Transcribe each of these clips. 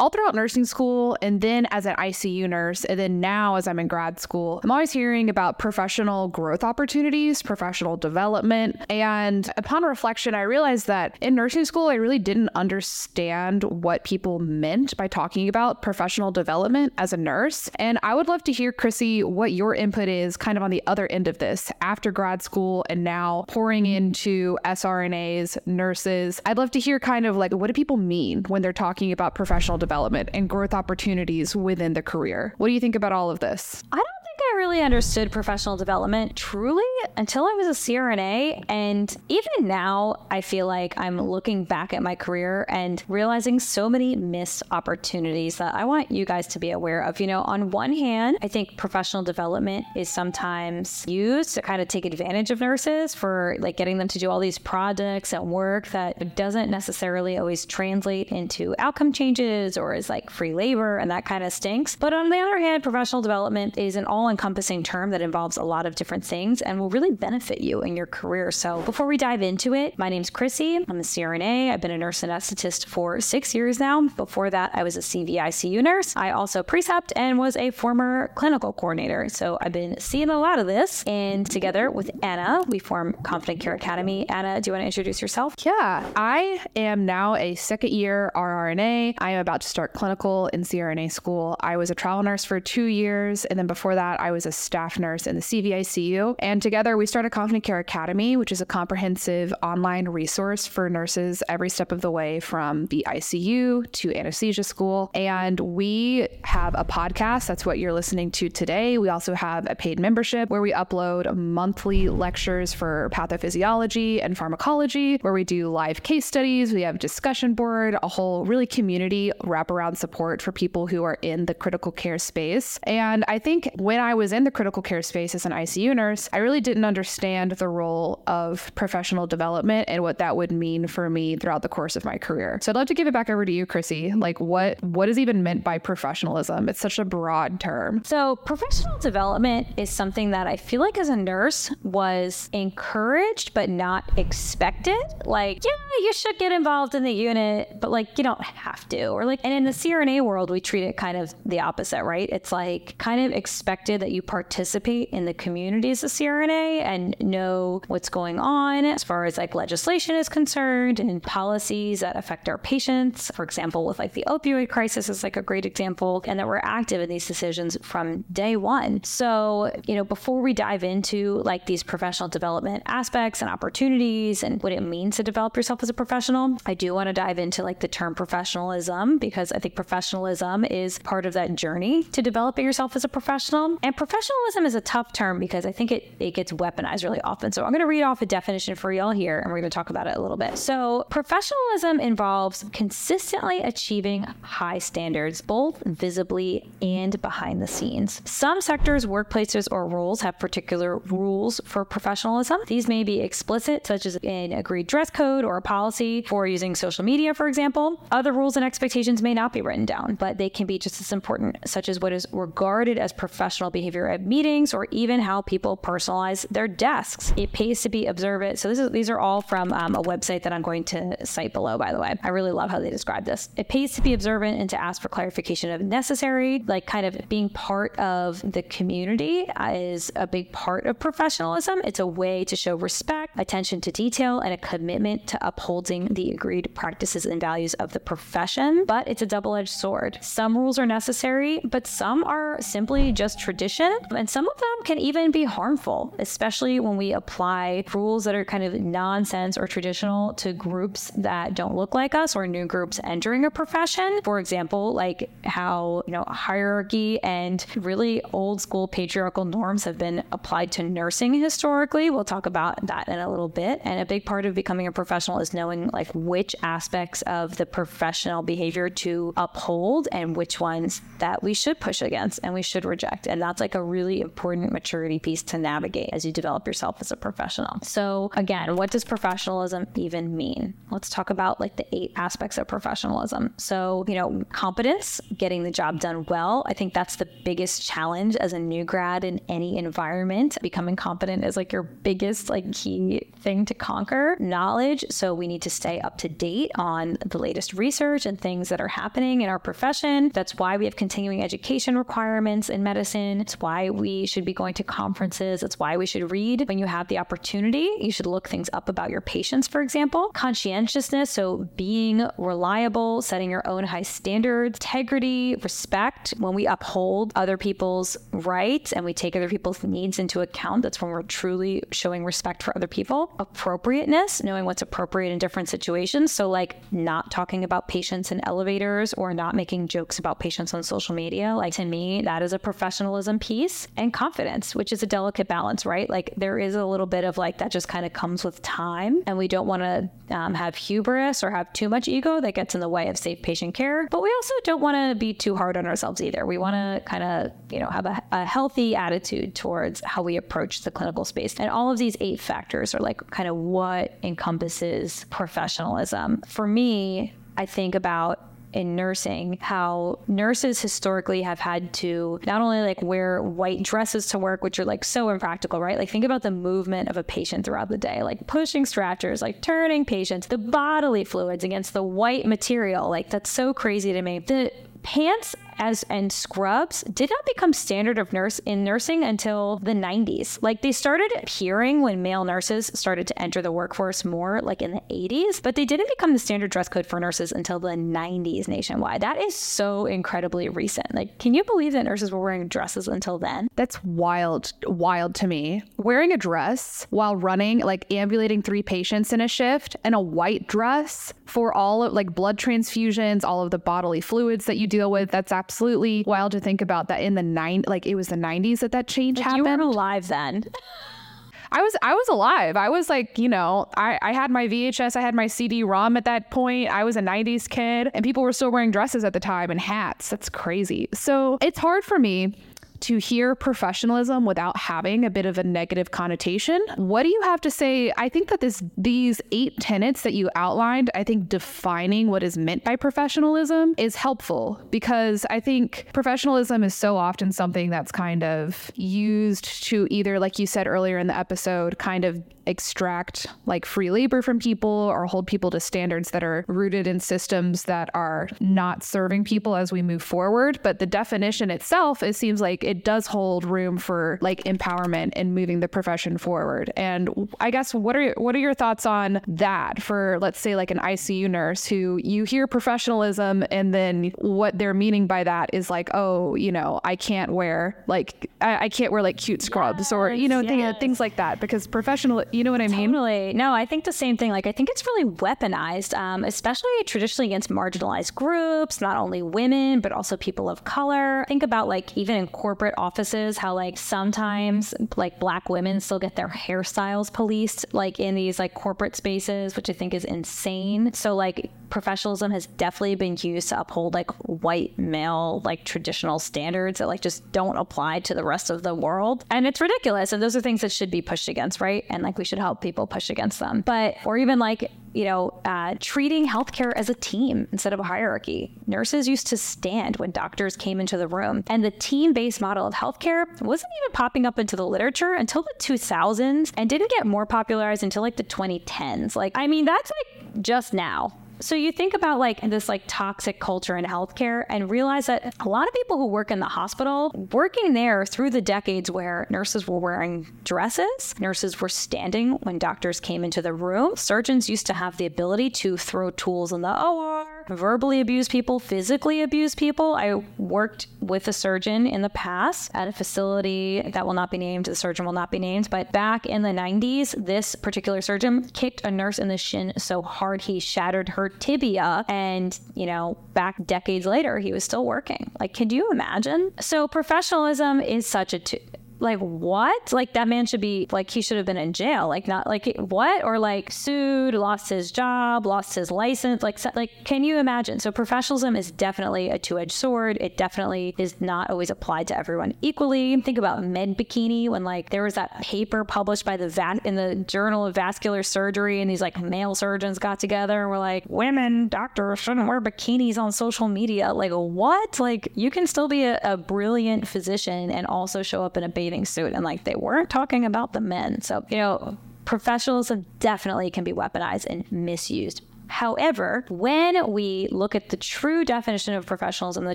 all throughout nursing school and then as an ICU nurse, and then now as I'm in grad school, I'm always hearing about professional growth opportunities, professional development. And upon reflection, I realized that in nursing school, I really didn't understand what people meant by talking about professional development as a nurse. And I would love to hear, Chrissy, what your input is kind of on the other end of this after grad school and now pouring into SRNAs, nurses. I'd love to hear kind of like what do people mean when they're talking about professional development and growth opportunities within the career? What do you think about all of this? I don't I really understood professional development truly until I was a CRNA. And even now, I feel like I'm looking back at my career and realizing so many missed opportunities that I want you guys to be aware of. You know, on one hand, I think professional development is sometimes used to kind of take advantage of nurses for like getting them to do all these projects and work that doesn't necessarily always translate into outcome changes or is like free labor and that kind of stinks. But on the other hand, professional development is an all encompassing term that involves a lot of different things and will really benefit you in your career. So before we dive into it, my name's Chrissy. I'm a CRNA. I've been a nurse anesthetist for six years now. Before that, I was a CVICU nurse. I also precept and was a former clinical coordinator. So I've been seeing a lot of this. And together with Anna, we form Confident Care Academy. Anna, do you want to introduce yourself? Yeah, I am now a second year SRNA. I am about to start clinical in CRNA school. I was a travel nurse for two years. And then before that, I was a staff nurse in the CVICU. And together we started Confident Care Academy, which is a comprehensive online resource for nurses every step of the way from the ICU to anesthesia school. And we have a podcast. That's what you're listening to today. We also have a paid membership where we upload monthly lectures for pathophysiology and pharmacology, where we do live case studies. We have a discussion board, a whole really community wraparound support for people who are in the critical care space. And I think when I I was in the critical care space as an ICU nurse, I really didn't understand the role of professional development and what that would mean for me throughout the course of my career. So I'd love to give it back over to you, Chrissy. Like what what is even meant by professionalism? It's such a broad term. So professional development is something that I feel like as a nurse was encouraged but not expected. Like, yeah, you should get involved in the unit, but like you don't have to. Or like and in the CRNA world, we treat it kind of the opposite, right? It's like kind of expected that you participate in the community as a CRNA and know what's going on as far as like legislation is concerned and policies that affect our patients. For example, with like the opioid crisis is like a great example, and that we're active in these decisions from day one. So, you know, before we dive into like these professional development aspects and opportunities and what it means to develop yourself as a professional, I do want to dive into like the term professionalism because I think professionalism is part of that journey to developing yourself as a professional. And professionalism is a tough term because I think it, it gets weaponized really often. So I'm going to read off a definition for y'all here and we're going to talk about it a little bit. So, professionalism involves consistently achieving high standards, both visibly and behind the scenes. Some sectors, workplaces, or roles have particular rules for professionalism. These may be explicit, such as an agreed dress code or a policy for using social media, for example. Other rules and expectations may not be written down, but they can be just as important, such as what is regarded as professional behavior at meetings or even how people personalize their desks. It pays to be observant. So is, these are all from um, a website that I'm going to cite below, by the way. I really love how they describe this. It pays to be observant and to ask for clarification if necessary, like kind of being part of the community is a big part of professionalism. It's a way to show respect, attention to detail, and a commitment to upholding the agreed practices and values of the profession. But it's a double edged sword. Some rules are necessary, but some are simply just tradition tradition, and some of them can even be harmful, especially when we apply rules that are kind of nonsense or traditional to groups that don't look like us or new groups entering a profession. For example, like how, you know, hierarchy and really old school patriarchal norms have been applied to nursing historically. We'll talk about that in a little bit. And a big part of becoming a professional is knowing like which aspects of the professional behavior to uphold and which ones that we should push against and we should reject. And that's like like a really important maturity piece to navigate as you develop yourself as a professional. So, again, what does professionalism even mean? Let's talk about like the eight aspects of professionalism. So, you know, competence, getting the job done well. I think that's the biggest challenge as a new grad in any environment. Becoming competent is like your biggest like key thing to conquer. Knowledge, so we need to stay up to date on the latest research and things that are happening in our profession. That's why we have continuing education requirements in medicine. It's why we should be going to conferences. It's why we should read when you have the opportunity. You should look things up about your patients, for example. Conscientiousness, so being reliable, setting your own high standards, integrity, respect. When we uphold other people's rights and we take other people's needs into account, that's when we're truly showing respect for other people. Appropriateness, knowing what's appropriate in different situations. So, like not talking about patients in elevators or not making jokes about patients on social media. Like, to me, that is a professionalism piece and confidence, which is a delicate balance, right? Like, there is a little bit of like that just kind of comes with time. And we don't want to um, have hubris or have too much ego that gets in the way of safe patient care. But we also don't want to be too hard on ourselves either. We want to kind of, you know, have a, a healthy attitude towards how we approach the clinical space. And all of these eight factors are like kind of what encompasses professionalism. For me, I think about in nursing how nurses historically have had to not only like wear white dresses to work which are like so impractical right? Like think about the movement of a patient throughout the day like pushing stretchers like turning patients the bodily fluids against the white material like that's so crazy to me. The pants as and scrubs did not become standard of nurse in nursing until the 90s. Like they started appearing when male nurses started to enter the workforce more like in the 80s, but they didn't become the standard dress code for nurses until the 90s nationwide. That is so incredibly recent. Like can you believe that nurses were wearing dresses until then? That's wild wild to me. Wearing a dress while running like ambulating 3 patients in a shift and a white dress for all of like blood transfusions, all of the bodily fluids that you deal with, that's absolutely absolutely wild to think about that in the nine like it was the 90s that that change like happened. You weren't alive then. I was I was alive. I was like, you know, I, I had my VHS, I had my CD-ROM at that point. I was a 90s kid and people were still wearing dresses at the time and hats. That's crazy. So it's hard for me to hear professionalism without having a bit of a negative connotation. What do you have to say? I think that this these eight tenets that you outlined, I think defining what is meant by professionalism is helpful because I think professionalism is so often something that's kind of used to either like you said earlier in the episode, kind of extract like free labor from people or hold people to standards that are rooted in systems that are not serving people as we move forward. But the definition itself, it seems like it does hold room for like empowerment and moving the profession forward. And I guess what are what are your thoughts on that for let's say like an ICU nurse who you hear professionalism and then what they're meaning by that is like, oh, you know, I can't wear like I, I can't wear like cute scrubs yes, or you know yes. things like that because professional you know what I mean? Totally. No, I think the same thing. Like, I think it's really weaponized, um, especially traditionally against marginalized groups, not only women, but also people of color. Think about, like, even in corporate offices, how, like, sometimes, like, black women still get their hairstyles policed, like, in these, like, corporate spaces, which I think is insane. So, like, professionalism has definitely been used to uphold, like, white male, like, traditional standards that, like, just don't apply to the rest of the world. And it's ridiculous. And those are things that should be pushed against, right? And, like, we should help people push against them. But, or even like, you know, uh, treating healthcare as a team instead of a hierarchy. Nurses used to stand when doctors came into the room, and the team based model of healthcare wasn't even popping up into the literature until the 2000s and didn't get more popularized until like the 2010s. Like, I mean, that's like just now. So you think about like this like toxic culture in healthcare and realize that a lot of people who work in the hospital working there through the decades where nurses were wearing dresses, nurses were standing when doctors came into the room. Surgeons used to have the ability to throw tools in the OR, verbally abuse people, physically abuse people. I worked with a surgeon in the past at a facility that will not be named. The surgeon will not be named, but back in the 90s, this particular surgeon kicked a nurse in the shin so hard he shattered her tibia. And, you know, back decades later, he was still working. Like, can you imagine? So, professionalism is such a, t- like what? Like that man should be like he should have been in jail. Like not like what or like sued, lost his job, lost his license. Like like can you imagine? So professionalism is definitely a two-edged sword. It definitely is not always applied to everyone equally. Think about med bikini when like there was that paper published by the va- in the Journal of Vascular Surgery and these like male surgeons got together and were like women doctors shouldn't wear bikinis on social media. Like what? Like you can still be a, a brilliant physician and also show up in a bathing suit and like they weren't talking about the men. So, you know, professionalism definitely can be weaponized and misused However, when we look at the true definition of professionalism, the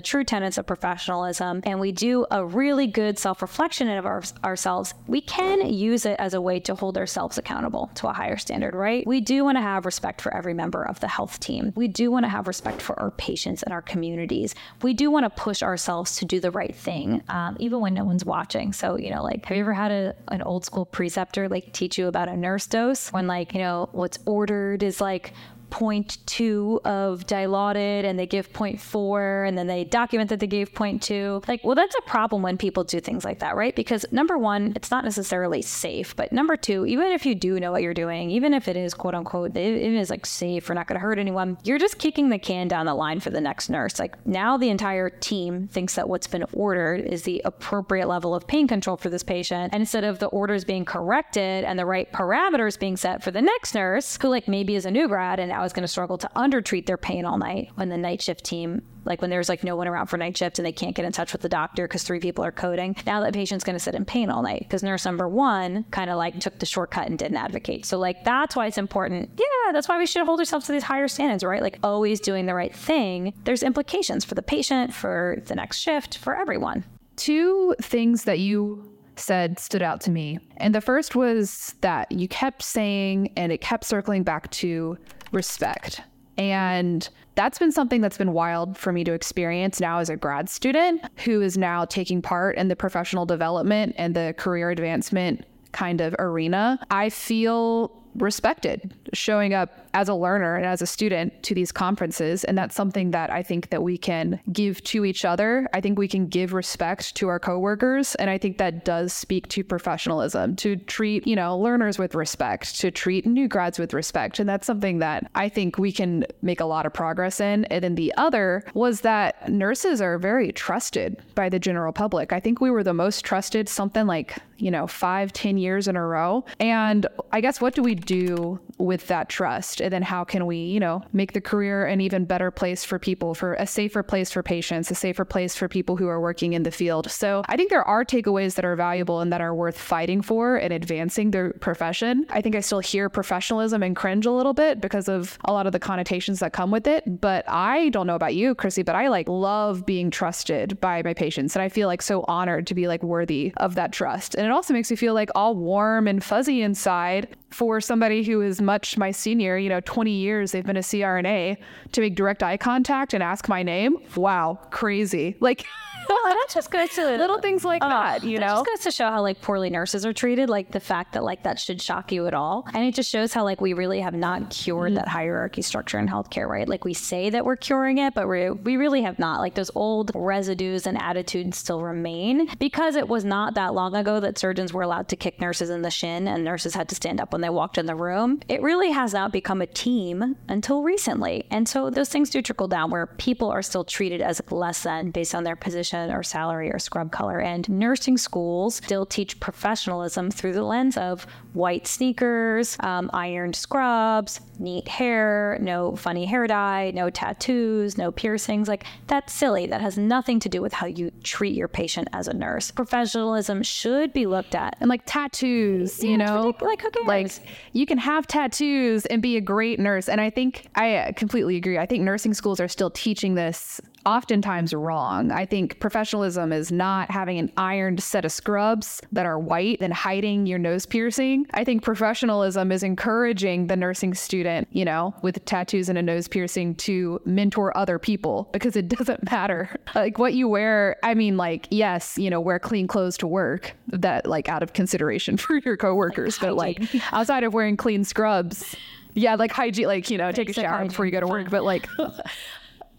true tenets of professionalism, and we do a really good self reflection of our, ourselves, we can use it as a way to hold ourselves accountable to a higher standard, right? We do want to have respect for every member of the health team. We do want to have respect for our patients and our communities. We do want to push ourselves to do the right thing, um, even when no one's watching. So, you know, like, have you ever had a, an old school preceptor like teach you about a nurse dose when, like, you know, what's ordered is like, 0.2 of dilaudid and they give 0.4 and then they document that they gave 0.2 like well that's a problem when people do things like that right? Because number one it's not necessarily safe but number two even if you do know what you're doing even if it is quote unquote it, it is like safe or not going to hurt anyone you're just kicking the can down the line for the next nurse. Like now the entire team thinks that what's been ordered is the appropriate level of pain control for this patient and instead of the orders being corrected and the right parameters being set for the next nurse who like maybe is a new grad and now was going to struggle to undertreat their pain all night when the night shift team like when there's like no one around for night shift and they can't get in touch with the doctor because three people are coding. Now that patient's going to sit in pain all night because nurse number one kind of like took the shortcut and didn't advocate. So like that's why it's important. Yeah, that's why we should hold ourselves to these higher standards, right? Like always doing the right thing. There's implications for the patient, for the next shift, for everyone. Two things that you said stood out to me. And the first was that you kept saying, and it kept circling back to respect. And that's been something that's been wild for me to experience now as a grad student who is now taking part in the professional development and the career advancement kind of arena. I feel respected showing up as a learner and as a student to these conferences and that's something that I think that we can give to each other. I think we can give respect to our coworkers and I think that does speak to professionalism to treat, you know, learners with respect, to treat new grads with respect and that's something that I think we can make a lot of progress in. And then the other was that nurses are very trusted by the general public. I think we were the most trusted something like, you know, five, ten years in a row. And I guess what do we do with that trust? And then how can we, you know, make the career an even better place for people, for a safer place for patients, a safer place for people who are working in the field? So I think there are takeaways that are valuable and that are worth fighting for and advancing their profession. I think I still hear professionalism and cringe a little bit because of a lot of the connotations that come with it. But I don't know about you, Chrissy, but I like love being trusted by my patients. And I feel like so honored to be like worthy of that trust. And it also makes me feel like all warm and fuzzy inside for somebody who is much my senior, you know, 20 years they've been a CRNA to make direct eye contact and ask my name. Wow, crazy. Like well, that just goes to little things like uh, that, you know. It just goes to show how like poorly nurses are treated, like the fact that like that should shock you at all, and it just shows how like we really have not cured mm-hmm. that hierarchy structure in healthcare, right? Like we say that we're curing it, but we we really have not. Like those old residues and attitudes still remain because it was not that long ago that surgeons were allowed to kick nurses in the shin and nurses had to stand up when they walked in the room. It really has not become a team until recently, and so those things do trickle down where people are still treated as less than based on their position or salary or scrub color. And nursing schools still teach professionalism through the lens of white sneakers, um, ironed scrubs, neat hair, no funny hair dye, no tattoos, no piercings. Like that's silly. That has nothing to do with how you treat your patient as a nurse. Professionalism should be looked at. And like tattoos, yeah, you know, like who cares? Like you can have tattoos and be a great nurse. And I think I completely agree. I think nursing schools are still teaching this oftentimes wrong. I think professionalism is not having an ironed set of scrubs that are white and hiding your nose piercing. I think professionalism is encouraging the nursing student, you know, with tattoos and a nose piercing to mentor other people because it doesn't matter. Like what you wear, I mean, like, yes, you know, wear clean clothes to work, that like out of consideration for your coworkers, like but like outside of wearing clean scrubs, yeah, like hygiene, like, you know, take a shower before you go to work, but like,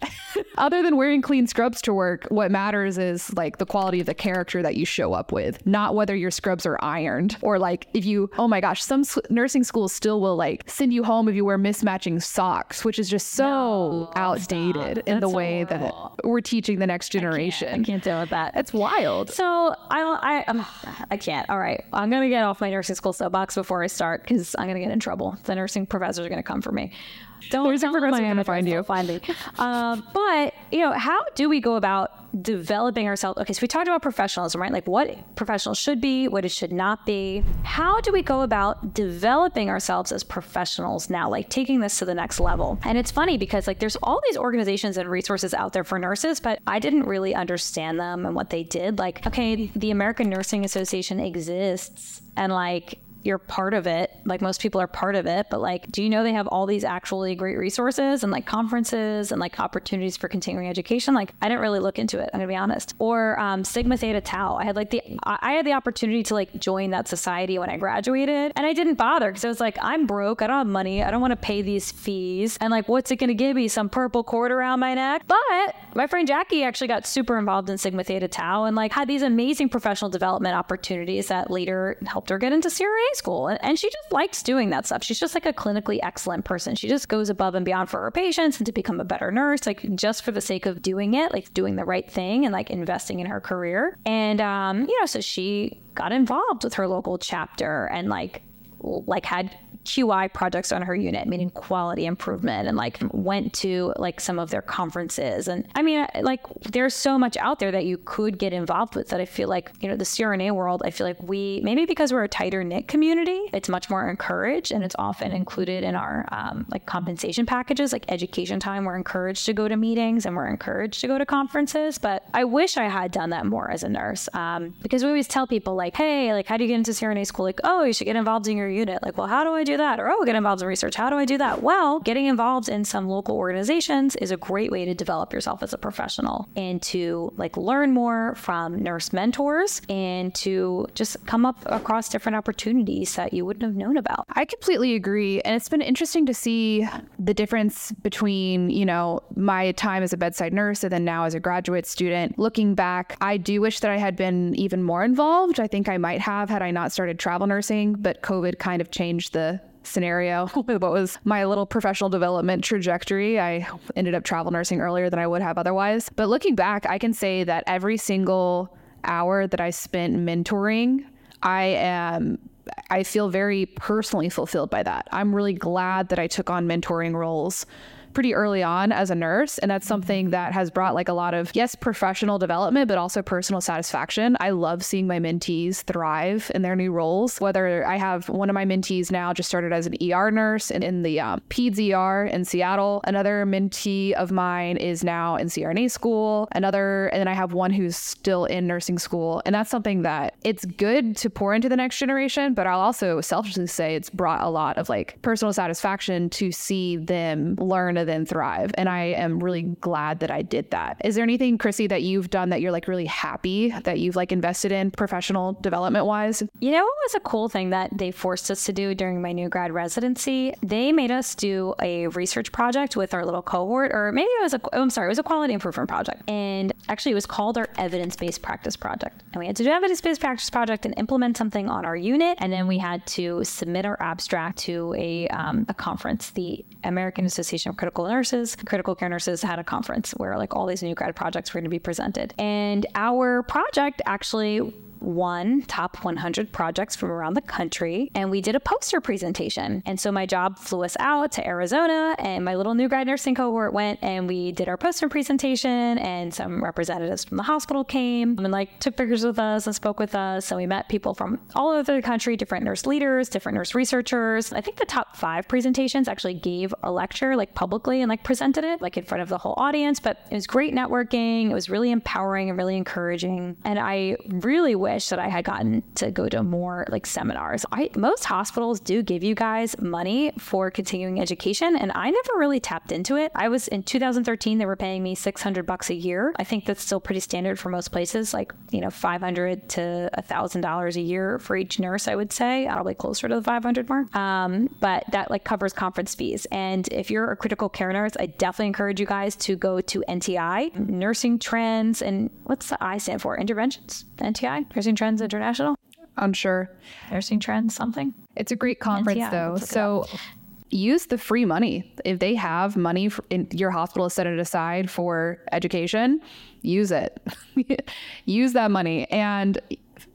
Other than wearing clean scrubs to work, what matters is like the quality of the character that you show up with, not whether your scrubs are ironed or like if you, oh my gosh, some nursing schools still will like send you home if you wear mismatching socks, which is just so No, outdated in the way horrible. that we're teaching the next generation. I generation. can't deal with that. It's wild. So I I um, I can't. All right, I'm gonna get off my nursing school soapbox before I start because I'm gonna get in trouble. The nursing professors are gonna come for me. Don't Nursing tell them professors my are gonna find you. Find me. Um, but you know, how do we go about developing ourselves? Okay, so we talked about professionalism, right? Like what professionals should be, what it should not be. How do we go about developing ourselves as professionals now? Like taking this to the next level. And it's funny because like there's all these organizations and resources out there for nurses, but I didn't really understand them and what they did. Like, okay, the American Nursing Association exists, and like you're part of it. Like most people are part of it, but like, do you know they have all these actually great resources and like conferences and like opportunities for continuing education? Like, I didn't really look into it. I'm gonna be honest. Or um, Sigma Theta Tau. I had like the I had the opportunity to like join that society when I graduated, and I didn't bother because I was like, I'm broke. I don't have money. I don't want to pay these fees. And like, what's it gonna give me? Some purple cord around my neck? But my friend Jackie actually got super involved in Sigma Theta Tau and like had these amazing professional development opportunities that later helped her get into CRNA school. And, and she just likes doing that stuff. She's just like a clinically excellent person. She just goes above and beyond for her patients and to become a better nurse, like just for the sake of doing it, like doing the right thing and like investing in her career. And, um, you know, so she got involved with her local chapter and like, like had QI projects on her unit, meaning quality improvement, and like went to like some of their conferences. And I mean, like there's so much out there that you could get involved with that I feel like, you know, the CRNA world, I feel like we, maybe because we're a tighter knit community, it's much more encouraged and it's often included in our um, like compensation packages, like education time. We're encouraged to go to meetings and we're encouraged to go to conferences. But I wish I had done that more as a nurse um, because we always tell people, like, hey, like, how do you get into CRNA school? Like, oh, you should get involved in your unit. Like, well, how do I do that? Or, oh, get involved in research. How do I do that? Well, getting involved in some local organizations is a great way to develop yourself as a professional and to like learn more from nurse mentors and to just come up across different opportunities that you wouldn't have known about. I completely agree. And it's been interesting to see the difference between, you know, my time as a bedside nurse and then now as a graduate student. Looking back, I do wish that I had been even more involved. I think I might have had I not started travel nursing, but COVID kind of changed the scenario. what was my little professional development trajectory? I ended up travel nursing earlier than I would have otherwise. But looking back, I can say that every single hour that I spent mentoring, I am I feel very personally fulfilled by that. I'm really glad that I took on mentoring roles pretty early on as a nurse and that's something that has brought like a lot of yes professional development but also personal satisfaction. I love seeing my mentees thrive in their new roles. Whether i have one of my mentees now just started as an er nurse in, in the um, peds er in seattle. Another mentee of mine is now in crna school. Another and then i have one who's still in nursing school. And that's something that it's good to pour into the next generation but i'll also selfishly say it's brought a lot of like personal satisfaction to see them learn then thrive and i am really glad that i did that is there anything chrissy that you've done that you're like really happy that you've like invested in professional development wise You know what was a cool thing that they forced us to do during my new grad residency? They made us do a research project with our little cohort, or maybe it was a, I'm sorry, it was a quality improvement project. And actually, it was called our evidence based practice project. And we had to do evidence based practice project and implement something on our unit. And then we had to submit our abstract to a, um, a conference, the American Association of Critical Nurses. Critical care nurses had a conference where like all these new grad projects were going to be presented. And our project actually won top 100 projects from around the country and we did a poster presentation. And so my job flew us out to arizona and my little new grad nursing cohort went and we did our poster presentation and some representatives from the hospital came and like took pictures with us and spoke with us. And we met people from all over the country different nurse leaders different nurse researchers. I think the top five presentations actually gave a lecture like publicly and like presented it like in front of the whole audience but it was great networking. It was really empowering and really encouraging. And i really wish wish that I had gotten to go to more like seminars. I most hospitals do give you guys money for continuing education and I never really tapped into it. I was in 2013 they were paying me 600 bucks a year. I think that's still pretty standard for most places like, you know, 500 to $1000 a year for each nurse, I would say, probably closer to the 500 mark. Um, but that like covers conference fees. And if you're a critical care nurse, I definitely encourage you guys to go to NTI, Nursing Trends and what's the I stand for? Interventions? NTI? Nursing Trends International? Unsure. Nursing Trends something? It's a great conference though. So use the free money. If they have money in your hospital set it aside for education, use it. use that money. And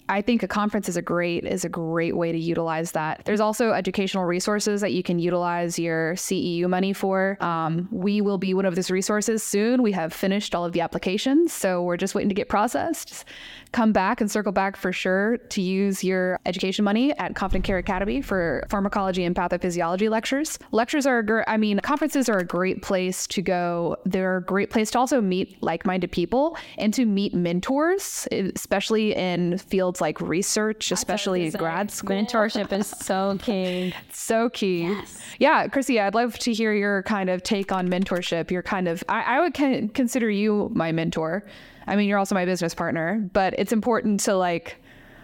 I think a conference is a great is a great way to utilize that. There's also educational resources that you can utilize your CEU money for. Um, we will be one of those resources soon. We have finished all of the applications, so we're just waiting to get processed come back and circle back for sure to use your education money at Confident Care Academy for pharmacology and pathophysiology lectures. Lectures are, gr- I mean, conferences are a great place to go. They're a great place to also meet like minded people and to meet mentors, especially in fields like research, especially in grad school. Mentorship is so key. so key. Yes. Yeah, Chrissy, I'd love to hear your kind of take on mentorship. Your kind of, I, I would con- consider you my mentor. I mean, you're also my business partner, but it's important to like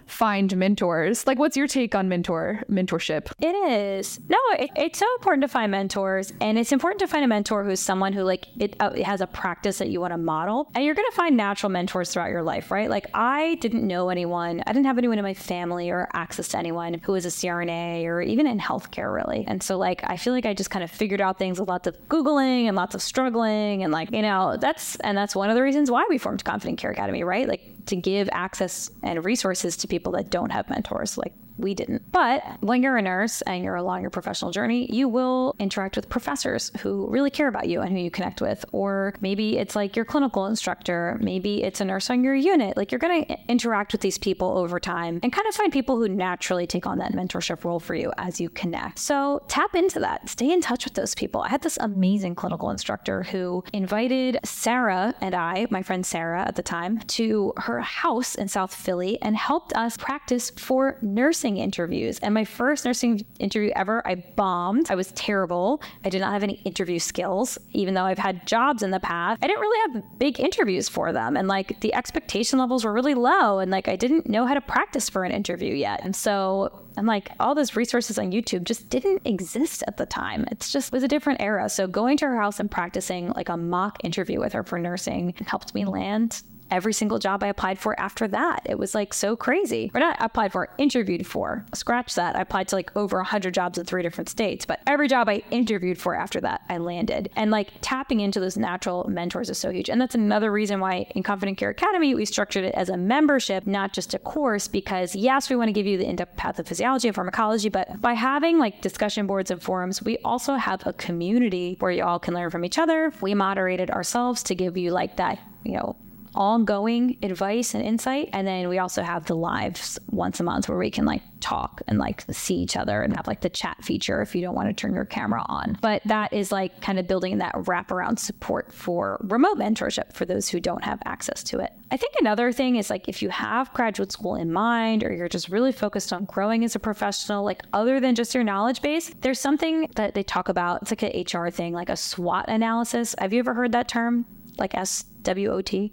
find mentors. Like, what's your take on mentor mentorship? It is no, it, it's so important to find mentors, and it's important to find a mentor who's someone who like it, uh, has a practice that you want to model, and you're going to find natural mentors throughout your life, right? Like, I didn't know anyone, I didn't have anyone in my family or access to anyone who was a CRNA or even in healthcare, really, and so like I feel like I just kind of figured out things with lots of googling and lots of struggling, and like you know that's and that's one of the reasons why we formed Confident Care Academy, right? Like to give access and resources to people that don't have mentors like we didn't. But when you're a nurse and you're along your professional journey, you will interact with professors who really care about you and who you connect with. Or maybe it's like your clinical instructor, maybe it's a nurse on your unit. Like you're going to interact with these people over time and kind of find people who naturally take on that mentorship role for you as you connect. So tap into that, stay in touch with those people. I had this amazing clinical instructor who invited Sarah and I, my friend Sarah at the time, to her house in South Philly and helped us practice for nursing nursing interviews. And my first nursing interview ever, I bombed. I was terrible. I did not have any interview skills, even though I've had jobs in the past. I didn't really have big interviews for them. And like the expectation levels were really low. And like I didn't know how to practice for an interview yet. And so and like all those resources on YouTube just didn't exist at the time. It's just it was a different era. So going to her house and practicing like a mock interview with her for nursing helped me land every single job I applied for after that. It was like so crazy. Or not applied for, interviewed for. Scratch that. I applied to like over 100 jobs in three different states, but every job I interviewed for after that, I landed. And like tapping into those natural mentors is so huge. And that's another reason why in Confident Care Academy, we structured it as a membership, not just a course, because yes, we want to give you the in depth pathophysiology and pharmacology, but by having like discussion boards and forums, we also have a community where you all can learn from each other. We moderated ourselves to give you like that, you know, ongoing advice and insight. And then we also have the lives once a month where we can like talk and like see each other and have like the chat feature if you don't want to turn your camera on. But that is like kind of building that wraparound support for remote mentorship for those who don't have access to it. I think another thing is like if you have graduate school in mind or you're just really focused on growing as a professional, like other than just your knowledge base, there's something that they talk about. It's like an HR thing, like a SWOT analysis. Have you ever heard that term? Like S W O T?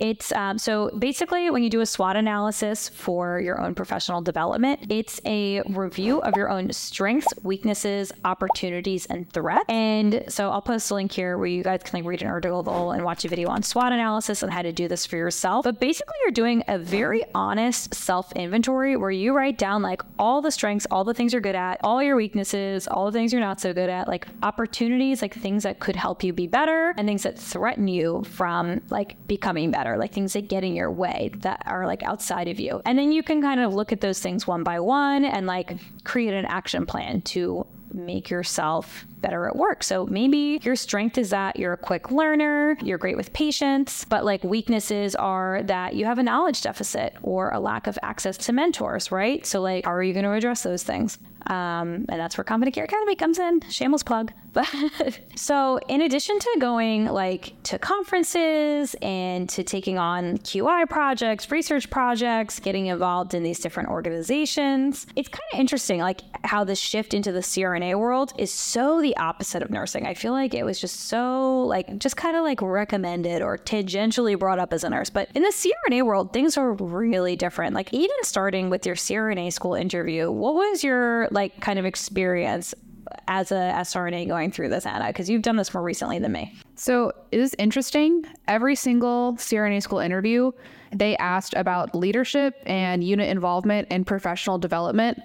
It's um, so basically when you do a SWOT analysis for your own professional development, it's a review of your own strengths, weaknesses, opportunities, and threats. And so I'll post a link here where you guys can like read an article and watch a video on SWOT analysis and how to do this for yourself. But basically, you're doing a very honest self inventory where you write down like all the strengths, all the things you're good at, all your weaknesses, all the things you're not so good at, like opportunities, like things that could help you be better, and things that threaten you from like becoming better like things that get in your way that are like outside of you. And then you can kind of look at those things one by one and like create an action plan to make yourself better at work. So maybe your strength is that you're a quick learner, you're great with patience, but like weaknesses are that you have a knowledge deficit or a lack of access to mentors, right? So, like, how are you going to address those things? Um, and that's where Confident Care Academy comes in. Shameless plug. But so, in addition to going like to conferences and to taking on QI projects, research projects, getting involved in these different organizations, it's kind of interesting, like how this shift into the CRNA world is so the opposite of nursing. I feel like it was just so like just kind of like recommended or tangentially brought up as a nurse. But in the CRNA world, things are really different. Like even starting with your CRNA school interview, what was your like kind of experience as a SRNA going through this, Anna? Because you've done this more recently than me. So it is interesting. Every single CRNA school interview, they asked about leadership and unit involvement and professional development.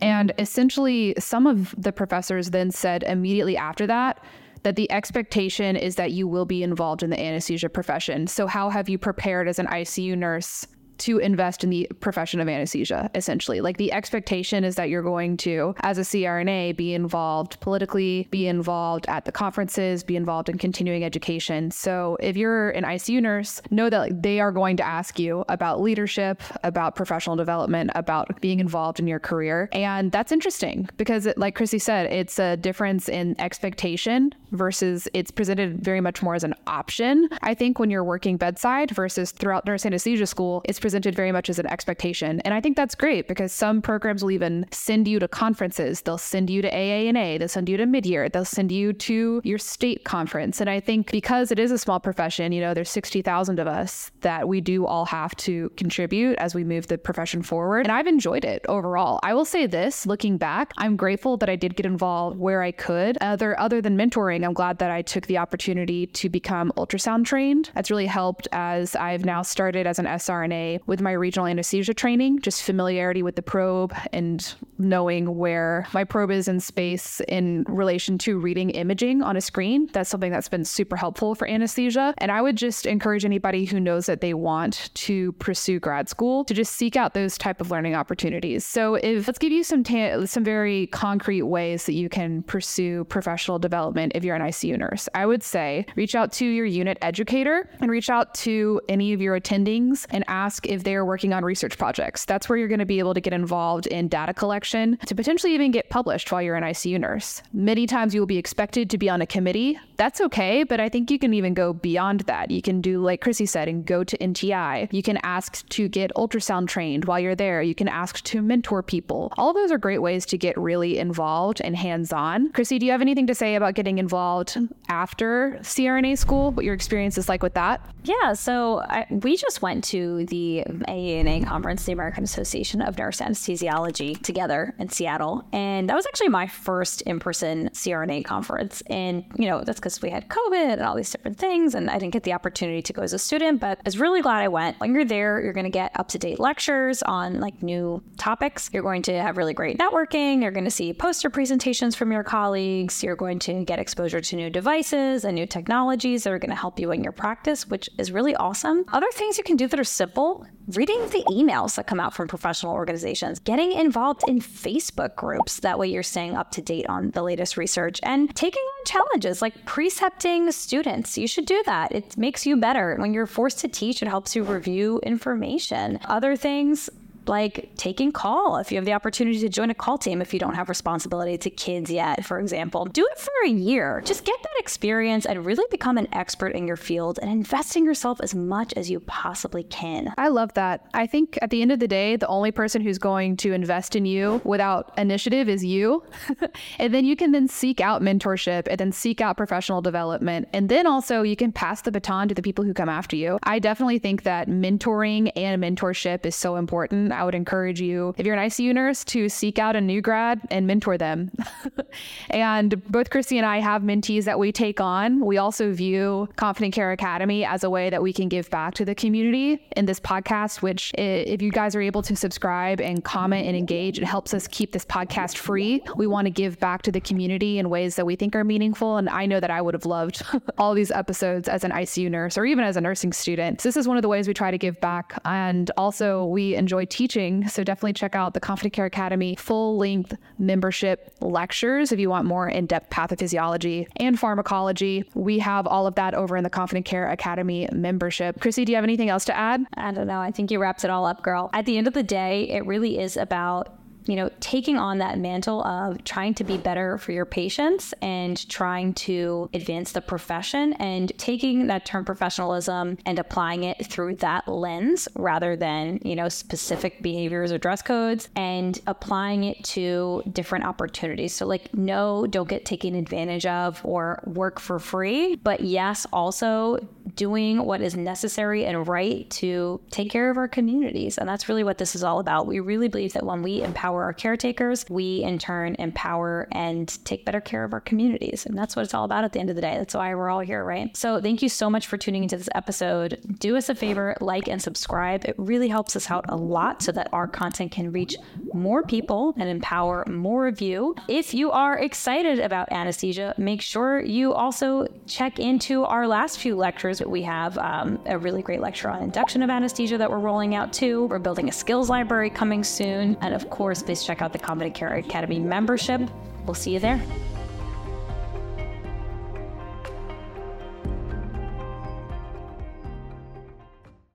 And essentially, some of the professors then said immediately after that that the expectation is that you will be involved in the anesthesia profession. So, how have you prepared as an ICU nurse to invest in the profession of anesthesia, essentially. Like the expectation is that you're going to, as a CRNA, be involved politically, be involved at the conferences, be involved in continuing education. So if you're an ICU nurse, know that they are going to ask you about leadership, about professional development, about being involved in your career. And that's interesting because, it, like Chrissy said, it's a difference in expectation versus it's presented very much more as an option. I think when you're working bedside versus throughout nurse anesthesia school, it's presented very much as an expectation. And I think that's great because some programs will even send you to conferences. They'll send you to AANA, they'll send you to midyear, they'll send you to your state conference. And I think because it is a small profession, you know, there's 60,000 of us that we do all have to contribute as we move the profession forward. And I've enjoyed it overall. I will say this, looking back, I'm grateful that I did get involved where I could. Uh, other other than mentoring, I'm glad that I took the opportunity to become ultrasound trained. That's really helped as I've now started as an SRNA with my regional anesthesia training, just familiarity with the probe and knowing where my probe is in space in relation to reading imaging on a screen. That's something that's been super helpful for anesthesia. And I would just encourage anybody who knows that they want to pursue grad school to just seek out those type of learning opportunities. So if let's give you some ta- some very concrete ways that you can pursue professional development if you're an ICU nurse. I would say reach out to your unit educator and reach out to any of your attendings and ask if they are working on research projects. That's where you're going to be able to get involved in data collection to potentially even get published while you're an ICU nurse. Many times you will be expected to be on a committee. That's okay, but I think you can even go beyond that. You can do, like Chrissy said, and go to NTI. You can ask to get ultrasound trained while you're there. You can ask to mentor people. All those are great ways to get really involved and hands on. Chrissy, do you have anything to say about getting involved after CRNA school? What your experience is like with that? Yeah, so I, we just went to the AANA conference, the American Association of Nurse Anesthesiology, together in Seattle. And that was actually my first in person CRNA conference. And, you know, that's because we had COVID and all these different things. And I didn't get the opportunity to go as a student, but I was really glad I went. When you're there, you're going to get up to date lectures on like new topics. You're going to have really great networking. You're going to see poster presentations from your colleagues. You're going to get exposure to new devices and new technologies that are going to help you in your practice, which is really awesome. Other things you can do that are simple reading the emails that come out from professional organizations, getting involved in Facebook groups. That way you're staying up to date on the latest research and taking on challenges like precepting students. You should do that. It makes you better. When you're forced to teach, it helps you review information. Other things, like taking call if you have the opportunity to join a call team if you don't have responsibility to kids yet, for example. Do it for a year. Just get that experience and really become an expert in your field and invest in yourself as much as you possibly can. I love that. I think at the end of the day, the only person who's going to invest in you without initiative is you. and then you can then seek out mentorship and then seek out professional development. And then also you can pass the baton to the people who come after you. I definitely think that mentoring and mentorship is so important. I would encourage you, if you're an ICU nurse, to seek out a new grad and mentor them. and both Chrissy and I have mentees that we take on. We also view Confident Care Academy as a way that we can give back to the community in this podcast, which, if you guys are able to subscribe and comment and engage, it helps us keep this podcast free. We want to give back to the community in ways that we think are meaningful. And I know that I would have loved all these episodes as an ICU nurse or even as a nursing student. So this is one of the ways we try to give back. And also, we enjoy teaching teaching. So definitely check out the Confident Care Academy full length membership lectures if you want more in depth pathophysiology and pharmacology. We have all of that over in the Confident Care Academy membership. Chrissy, do you have anything else to add? I don't know. I think you wrapped it all up, girl. At the end of the day, it really is about you know, taking on that mantle of trying to be better for your patients and trying to advance the profession and taking that term professionalism and applying it through that lens rather than, you know, specific behaviors or dress codes and applying it to different opportunities. So, like, no, don't get taken advantage of or work for free, but yes, also doing what is necessary and right to take care of our communities. And that's really what this is all about. We really believe that when we empower our caretakers, we in turn empower and take better care of our communities. And that's what it's all about at the end of the day. That's why we're all here, right? So thank you so much for tuning into this episode. Do us a favor, like and subscribe. It really helps us out a lot so that our content can reach more people and empower more of you. If you are excited about anesthesia, make sure you also check into our last few lectures. We have um, a really great lecture on induction of anesthesia that we're rolling out too. We're building a skills library coming soon. And of course, please check out the Confident Care Academy membership. We'll see you there.